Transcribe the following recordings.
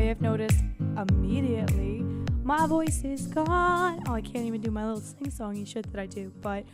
may have noticed immediately, my voice is gone. Oh, I can't even do my little sing songy shit that I do. But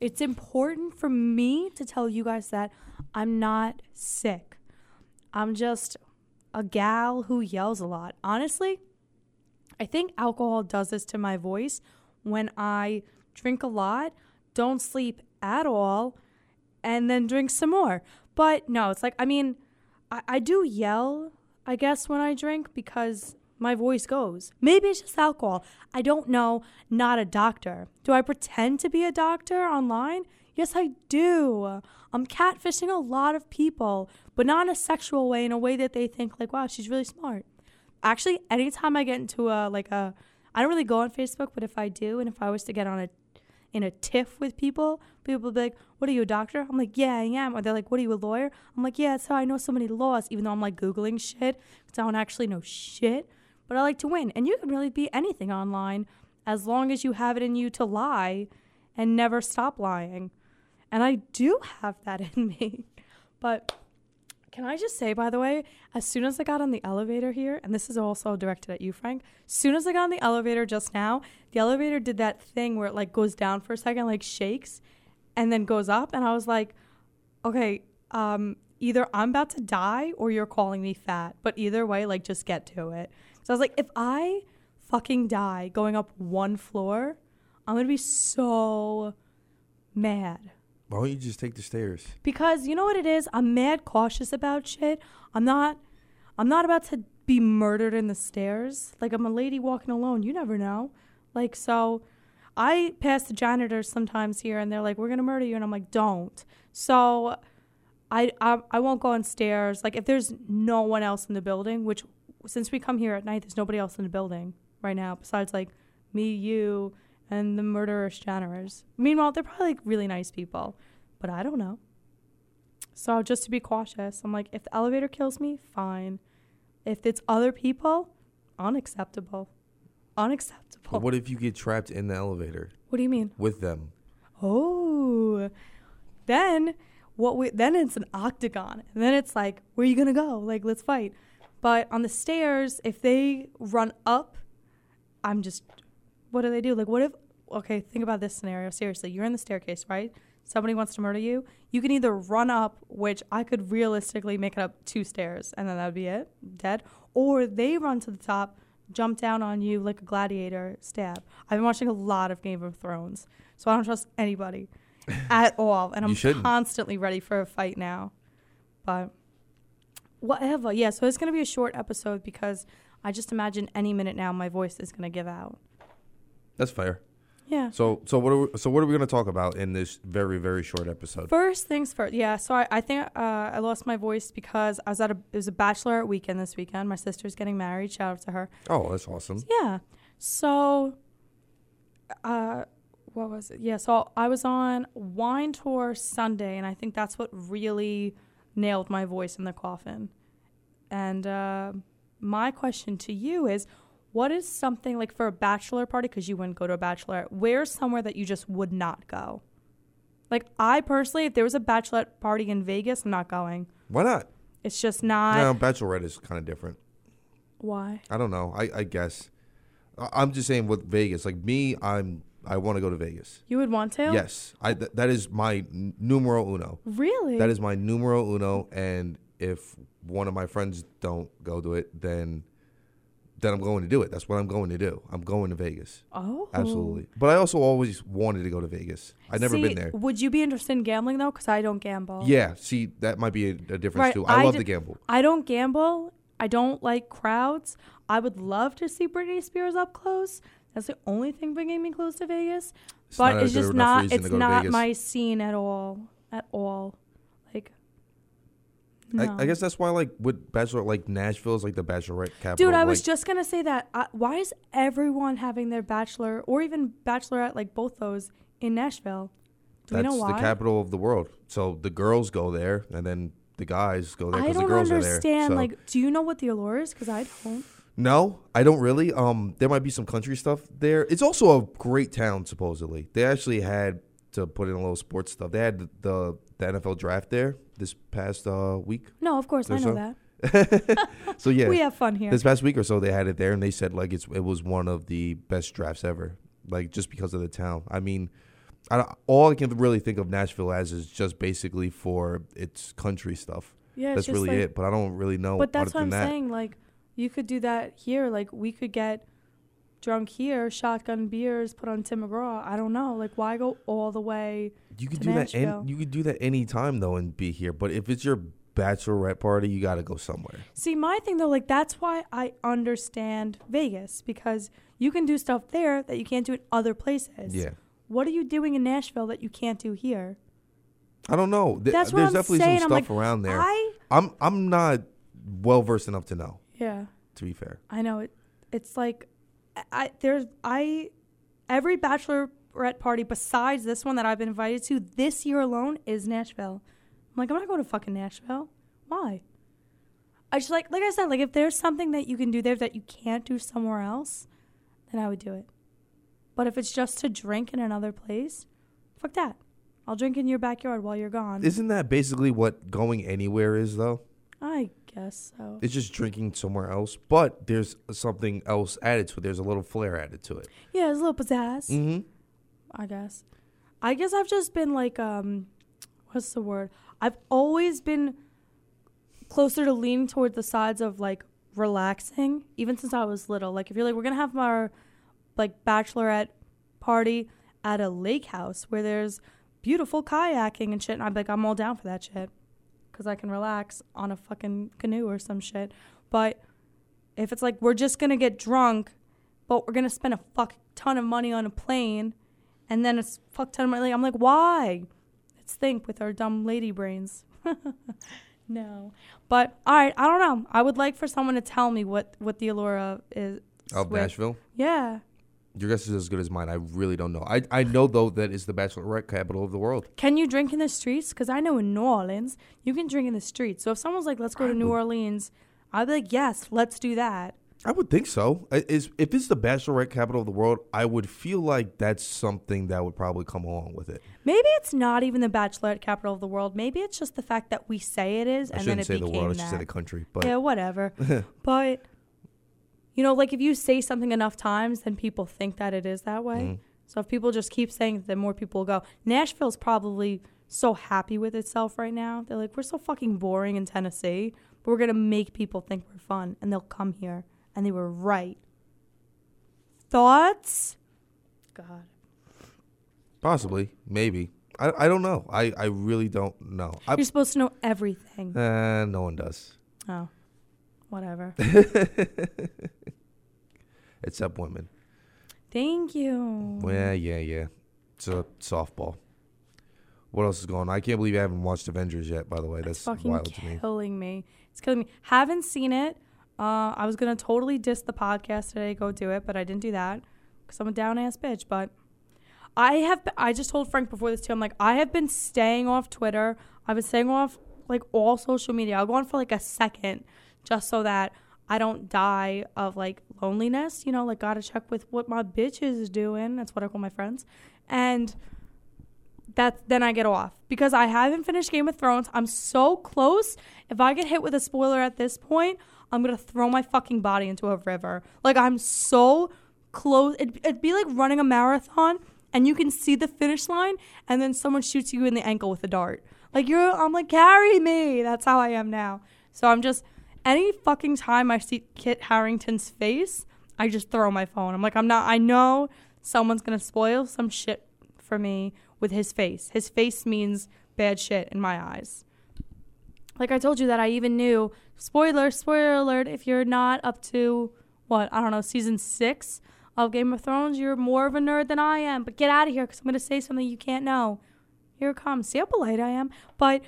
it's important for me to tell you guys that I'm not sick. I'm just a gal who yells a lot. Honestly, I think alcohol does this to my voice when I drink a lot, don't sleep at all, and then drink some more. But no, it's like, I mean, I, I do yell, I guess, when I drink because my voice goes. Maybe it's just alcohol. I don't know. Not a doctor. Do I pretend to be a doctor online? Yes, I do. I'm catfishing a lot of people, but not in a sexual way, in a way that they think, like, wow, she's really smart. Actually, anytime I get into a, like a, I don't really go on Facebook, but if I do, and if I was to get on a, in a tiff with people, people will be like, what are you, a doctor? I'm like, yeah, I am. Or they're like, what are you, a lawyer? I'm like, yeah, so I know so many laws, even though I'm like Googling shit, because I don't actually know shit but I like to win. And you can really be anything online as long as you have it in you to lie and never stop lying. And I do have that in me. But can I just say, by the way, as soon as I got on the elevator here, and this is also directed at you, Frank, as soon as I got on the elevator just now, the elevator did that thing where it like goes down for a second, like shakes, and then goes up. And I was like, okay, um, either I'm about to die or you're calling me fat. But either way, like just get to it. So I was like, if I fucking die going up one floor, I'm gonna be so mad. Why don't you just take the stairs? Because you know what it is? I'm mad cautious about shit. I'm not I'm not about to be murdered in the stairs. Like I'm a lady walking alone. You never know. Like so I pass the janitors sometimes here and they're like, We're gonna murder you and I'm like, Don't. So I, I I won't go on stairs. Like if there's no one else in the building, which since we come here at night, there's nobody else in the building right now besides like me, you, and the murderous janitors. Meanwhile, they're probably like really nice people, but I don't know. So just to be cautious, I'm like, if the elevator kills me, fine. If it's other people, unacceptable. Unacceptable. But what if you get trapped in the elevator What do you mean? with them? Oh, then what? We, then it's an octagon, and then it's like, where are you gonna go? Like, let's fight. But on the stairs, if they run up, I'm just, what do they do? Like, what if? Okay, think about this scenario. Seriously, you're in the staircase, right? Somebody wants to murder you. You can either run up, which I could realistically make it up two stairs, and then that would be it, dead. Or they run to the top, jump down on you like a gladiator, stab. I've been watching a lot of Game of Thrones, so I don't trust anybody at all, and I'm constantly ready for a fight now. But whatever, yeah. So it's gonna be a short episode because I just imagine any minute now my voice is gonna give out. That's fair. Yeah. So so what are we, so what are we going to talk about in this very very short episode? First things first. Yeah. So I, I think uh, I lost my voice because I was at a it was a bachelorette weekend this weekend. My sister's getting married. Shout out to her. Oh, that's awesome. Yeah. So, uh, what was it? Yeah. So I was on wine tour Sunday, and I think that's what really nailed my voice in the coffin. And uh, my question to you is, what is something like for a bachelor party? Because you wouldn't go to a bachelorette. Where's somewhere that you just would not go? Like I personally, if there was a bachelorette party in Vegas, I'm not going. Why not? It's just not. no, Bachelorette is kind of different. Why? I don't know. I, I guess. I- I'm just saying with Vegas. Like me, I'm I want to go to Vegas. You would want to? Yes, I th- that is my numero uno. Really? That is my numero uno. And if one of my friends don't go to it, then then I'm going to do it. That's what I'm going to do. I'm going to Vegas. Oh. Absolutely. But I also always wanted to go to Vegas. I've never See, been there. Would you be interested in gambling though? Because I don't gamble. Yeah, see, that might be a, a difference Right, too. I, I love d- to gamble. I don't gamble. I don't like crowds. I would love to see Britney Spears up close. That's the only thing bringing me close to Vegas. It's but it's just not. It's not my scene at all. At all. Like. I. I guess that's why, like, with Bachelor, like Nashville is like the Bachelorette capital. Dude, I of, was just gonna say that. Uh, why is everyone having their bachelor or even bachelorette, like both those, in Nashville? Do that's know why? the capital of the world. So the girls go there, and then the guys go there because the don't girls understand. are there. i understand Like, do you know what the allure is? Because I don't. no, I don't really. Um, there might be some country stuff there. It's also a great town, supposedly. They actually had to put in a little sports stuff. They had the the, NFL draft there this past uh, week. No, of course I know a- that. so yeah, We have fun here. this past week or so they had it there, and they said like it's it was one of the best drafts ever. Like just because of the town. I mean, I all I can really think of Nashville as is just basically for its country stuff. yeah, that's really like, it. But I don't really know. But that's what I'm that. saying. Like, you could do that here. Like, we could get drunk here, shotgun beers, put on Tim McGraw. I don't know. Like, why go all the way? You could to do that. Any, you could do that anytime though, and be here. But if it's your bachelorette party, you got to go somewhere. See, my thing though, like, that's why I understand Vegas because you can do stuff there that you can't do in other places. Yeah. What are you doing in Nashville that you can't do here? I don't know. Th- That's what There's I'm definitely saying. some I'm stuff like, around there. I I'm I'm not well versed enough to know. yeah. To be fair, I know it. It's like I- there's I every bachelorette party besides this one that I've been invited to this year alone is Nashville. I'm like I'm not going to fucking Nashville. Why? I just like like I said like if there's something that you can do there that you can't do somewhere else, then I would do it. But if it's just to drink in another place, fuck that. I'll drink in your backyard while you're gone. isn't that basically what going anywhere is though? I guess so. It's just drinking somewhere else, but there's something else added to it. There's a little flair added to it. Yeah, it's a little pizzazz. Mm-hmm. I guess. I guess I've just been like, um, what's the word? I've always been closer to leaning toward the sides of like relaxing, even since I was little. Like, if you're like, we're gonna have our like bachelorette party at a lake house where there's beautiful kayaking and shit, and I'm like, I'm all down for that shit because I can relax on a fucking canoe or some shit. But if it's like we're just gonna get drunk, but we're gonna spend a fuck ton of money on a plane, and then it's fuck ton of money, I'm like, why? Let's think with our dumb lady brains. no, but all right, I don't know. I would like for someone to tell me what what the allura is. Of Nashville. Yeah. Your guess is as good as mine. I really don't know. I I know though that it's the bachelorette capital of the world. Can you drink in the streets? Because I know in New Orleans, you can drink in the streets. So if someone's like, let's go to New Orleans, I'd be like, yes, let's do that. I would think so. Is if it's the bachelorette capital of the world, I would feel like that's something that would probably come along with it. Maybe it's not even the bachelorette capital of the world. Maybe it's just the fact that we say it is, I and then it say the became world. I should that. say the country. But yeah, whatever. but you know, like if you say something enough times, then people think that it is that way. Mhm. So if people just keep saying it, then more people will go. Nashville's probably so happy with itself right now. They're like, we're so fucking boring in Tennessee, but we're gonna make people think we're fun, and they'll come here. And they were right. Thoughts? God. possibly, maybe. I, I don't know. I, I really don't know. I, You're supposed to know everything. uh, no one does. Oh, whatever. Except women. Thank you. Yeah, yeah, yeah. It's a softball. What else is going on? I can't believe I haven't watched Avengers yet, by the way. That's fucking wild to me. killing me. It's killing me. Haven't seen it. Uh, I was gonna totally diss the podcast today, go do it, but I didn't do that because I'm a down ass bitch. But I have. I just told Frank before this too. I'm like, I have been staying off Twitter. I've been staying off like all social media. I'll go on for like a second just so that I don't die of like loneliness. You know, like gotta check with what my bitch is doing. That's what I call my friends, and that then I get off because I haven't finished Game of Thrones. I'm so close. If I get hit with a spoiler at this point, I'm gonna throw my fucking body into a river. Like I'm so close. It'd, it'd be like running a marathon and you can see the finish line, and then someone shoots you in the ankle with a dart. Like you're, I'm like carry me. That's how I am now. So I'm just any fucking time I see Kit Harington's face, I just throw my phone. I'm like I'm not. I know someone's gonna spoil some shit for me with his face. His face means bad shit in my eyes. Like I told you that I even knew spoiler, spoiler alert, if you're not up to what, I don't know, season 6 of Game of Thrones, you're more of a nerd than I am. But get out of here cuz I'm to say something you can't know. Here it comes. See how polite I am? But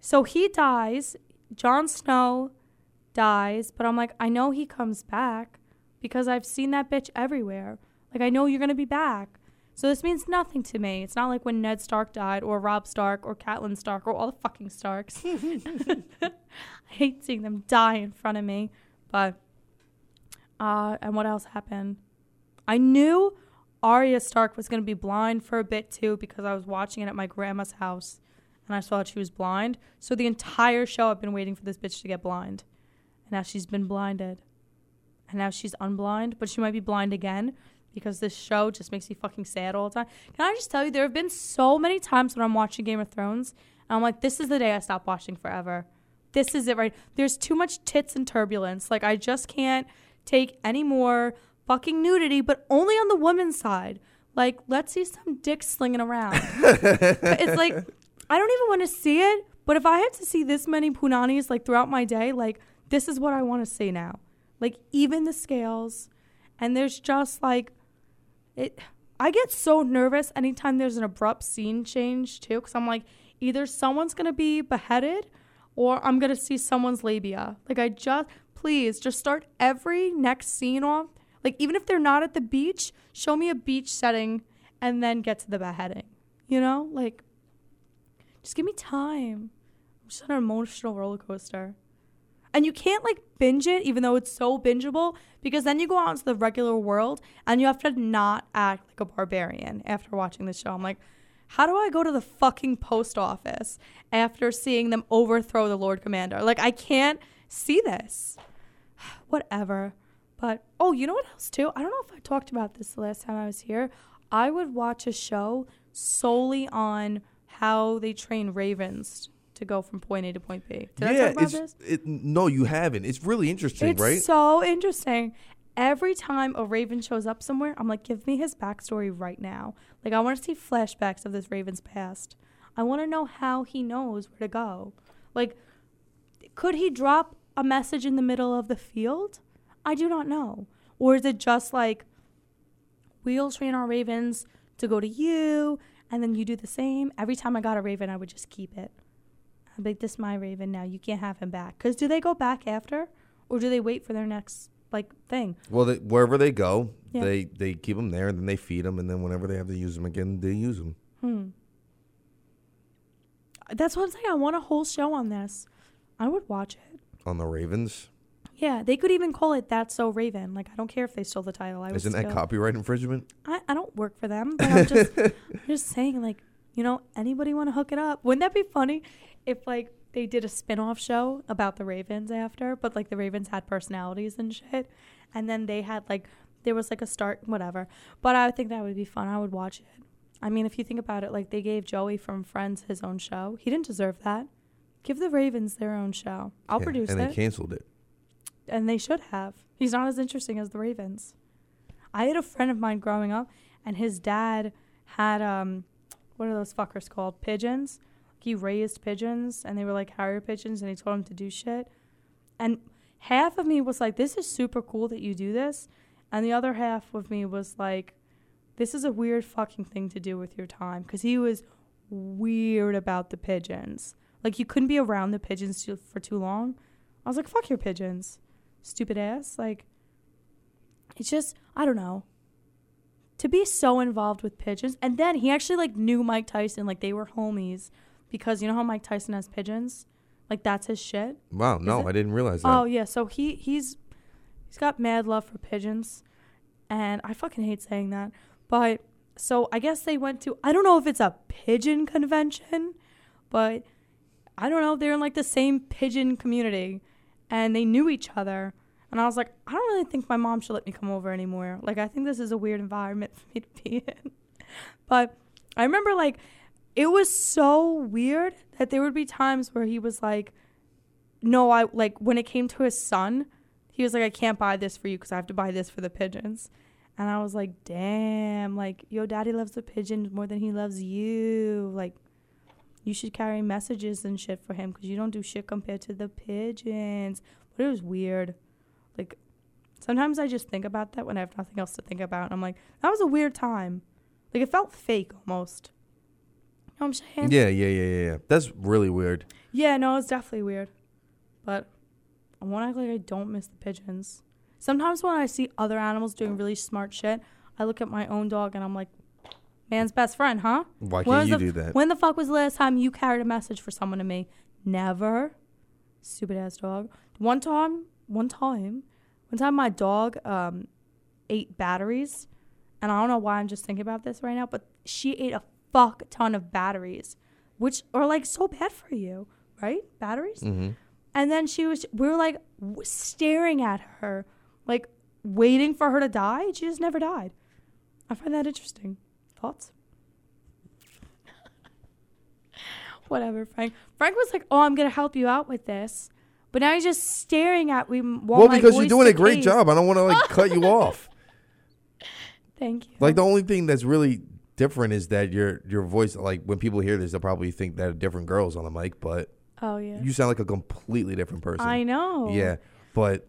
so he dies, Jon Snow dies, but I'm like I know he comes back because I've seen that bitch everywhere. Like I know you're going to be back. So this means nothing to me. It's not like when Ned Stark died, or Robb Stark, or Catelyn Stark, or all the fucking Starks. I hate seeing them die in front of me. But uh, and what else happened? I knew Arya Stark was gonna be blind for a bit too because I was watching it at my grandma's house, and I saw that she was blind. So the entire show, I've been waiting for this bitch to get blind. And now she's been blinded, and now she's unblind, but she might be blind again because this show just makes me fucking sad all the time. Can I just tell you, there have been so many times when I'm watching Game of Thrones, and I'm like, this is the day I stop watching forever. This is it, right? There's too much tits and turbulence. Like, I just can't take any more fucking nudity, but only on the woman's side. Like, let's see some dick slinging around. it's like, I don't even want to see it, but if I had to see this many punanis, like, throughout my day, like, this is what I want to see now. Like, even the scales. And there's just like, it I get so nervous anytime there's an abrupt scene change too cuz I'm like either someone's going to be beheaded or I'm going to see someone's labia. Like I just please just start every next scene off like even if they're not at the beach, show me a beach setting and then get to the beheading. You know? Like just give me time. I'm just on an emotional roller coaster. And you can't like binge it, even though it's so bingeable, because then you go out into the regular world and you have to not act like a barbarian after watching the show. I'm like, how do I go to the fucking post office after seeing them overthrow the Lord Commander? Like, I can't see this. Whatever. But, oh, you know what else, too? I don't know if I talked about this the last time I was here. I would watch a show solely on how they train ravens to go from point A to point B. Did I yeah, talk about it's this? it, no, you haven't. It's really interesting, It's right? so interesting. Every time a raven shows up somewhere, I'm like, give me his backstory right now. Like, I want to see flashbacks of this raven's past. I want to know how he knows where to go. Like, could he drop a message in the middle of the field? I do not know. Or is it just like, we'll train our ravens to go to you, and then you do the same? Every time I got a raven, I would just keep it. Be like, this is my raven now. You can't have him back. Because do they go back after? Or do they wait for their next like thing? well, they, wherever they go, Yeah. they they keep them there, and then they feed them, and then whenever they have to use them again, they use them. Hmm. That's what I'm saying. I want a whole show on this. I would watch it. On the Ravens, Yeah, they could even call it "That's So Raven." Like, I don't care if they stole the title. I isn't that copyright infringement? I, I don't work for them, but I'm just I'm just saying, like, you know, anybody want to hook it up? Wouldn't that be funny if like they did a spin-off show about the Ravens after, but like the Ravens had personalities and shit, and then they had like there was like a start, whatever. But I think that would be fun. I would watch it. I mean, if you think about it, like they gave Joey from Friends his own show. He didn't deserve that. Give the Ravens their own show. I'll Yeah, produce and it And they canceled it. and they should have. He's not as interesting as the Ravens. I had a friend of mine growing up, and his dad had um, what are those fuckers called? Pigeons. He raised pigeons, and they were like harrier pigeons, and he told him to do shit. And half of me was like, "This is super cool that you do this," and the other half of me was like, "This is a weird fucking thing to do with your time," because he was weird about the pigeons. Like you couldn't be around the pigeons too, for too long. I was like, "Fuck your pigeons." stupid ass. Like, it's just, I don't know. To be so involved with pigeons. And then he actually, like, knew Mike Tyson. Like, they were homies. Because you know how Mike Tyson has pigeons? Like, that's his shit. Wow, no? I didn't realize that. Oh, yeah. So he, he's, he's got mad love for pigeons. And I fucking hate saying that. But, so I guess they went to, I don't know if it's a pigeon convention, but I don't know. They're in, like, the same pigeon community and they knew each other. And I was like, I don't really think my mom should let me come over anymore. Like, I think this is a weird environment for me to be in. But I remember, like, it was so weird that there would be times where he was like, no, I, like, when it came to his son, he was like, I can't buy this for you because I have to buy this for the pigeons. And I was like, damn, like, yo, daddy loves the pigeons more than he loves you. Like, you should carry messages and shit for him because you don't do shit compared to the pigeons. But it was weird. Like, sometimes I just think about that when I have nothing else to think about. And I'm like, that was a weird time. Like, it felt fake almost. You know what I'm saying? Yeah, yeah, yeah, yeah, yeah. That's really weird. Yeah, no, it's definitely weird. But I want to act like I don't miss the pigeons. Sometimes when I see other animals doing really smart shit, I look at my own dog and I'm like, man's best friend, huh? Why can't you do that? When the fuck was the last time you carried a message for someone to me? Never. Stupid ass dog. One time, one time, one time my dog um, ate batteries. And I don't know why I'm just thinking about this right now, but she ate a fuck ton of batteries, which are like so bad for you, right? Batteries? hmm And then she was, we were like w- staring at her, like waiting for her to die. She just never died. I find that interesting. Thoughts? Whatever, Frank. Frank was like, "Oh, I'm gonna help you out with this," but now he's just staring at me. while well, because you're doing a great decays. job. I don't want to like cut you off. Thank you. Like the only thing that's really different is that your your voice. Like when people hear this, they'll probably think that a different girls on the mic, but oh yeah, you sound like a completely different person. I know. Yeah, but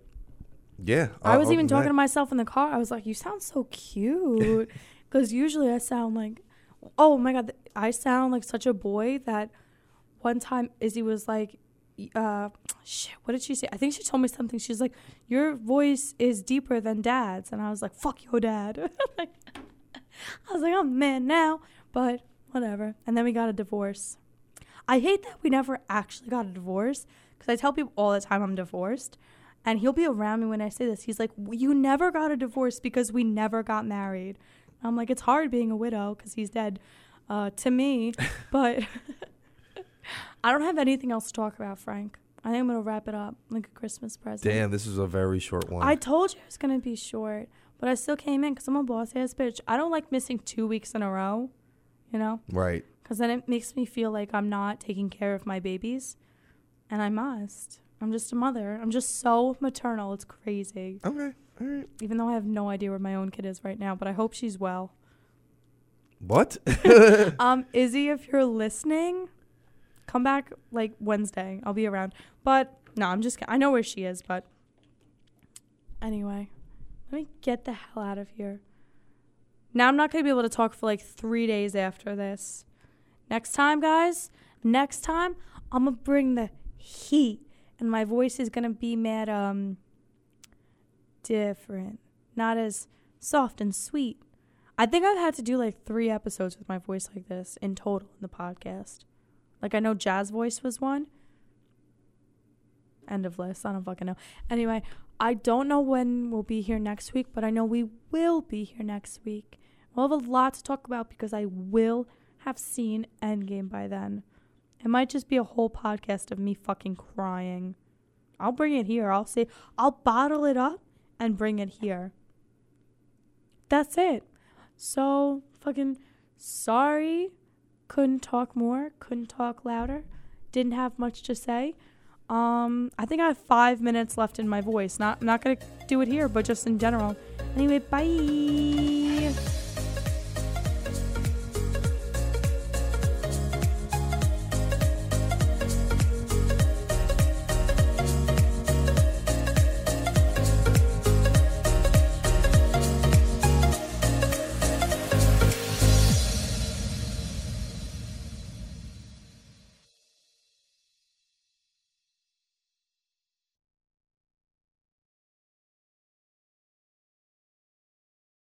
yeah, I was even talking that- to myself in the car. I was like, "You sound so cute," because usually I sound like, "Oh my god," I sound like such a boy that one time Izzy was like, uh, "Shit, what did she say?" I think she told me something. She's like, "Your voice is deeper than Dad's," and I was like, "Fuck your dad." Like, I was like, "I'm a man now," but whatever. And then we got a divorce. I hate that we never actually got a divorce because I tell people all the time I'm divorced. And he'll be around me when I say this. He's like, You never got a divorce because we never got married. I'm like, It's hard being a widow because he's dead uh, to me. but I don't have anything else to talk about, Frank. I think I'm to wrap it up like a Christmas present. Damn, this is a very short one. I told you it was to be short, but I still came in because I'm a boss ass bitch. I don't like missing two weeks in a row, you know? right. because then it makes me feel like I'm not taking care of my babies, and I must. I'm just a mother. I'm just so maternal. It's crazy. Okay. All right. Even though I have no idea where my own kid is right now, but I hope she's well. What? Um, Izzy, if you're listening, come back like Wednesday. I'll be around. But no, I'm just. I know where she is, but anyway, let me get the hell out of here. Now I'm not gonna be able to talk for like three days after this. Next time, guys. Next time, I'm gonna bring the heat, and my voice is gonna be mad um different, not as soft and sweet. I think I've had to do like three episodes with my voice like this in total in the podcast. Like I know Jazz Voice was one. End of list. I don't fucking know. Anyway, I don't know when we'll be here next week, but I know we will be here next week. We'll have a lot to talk about because I will have seen Endgame by then. It might just be a whole podcast of me fucking crying. I'll bring it here. I'll say I'll bottle it up and bring it here. That's it. So fucking sorry. Couldn't talk more. Couldn't talk louder. Didn't have much to say. Um, I think I have five minutes left in my voice. Not not gonna do it here, but just in general. Anyway, bye.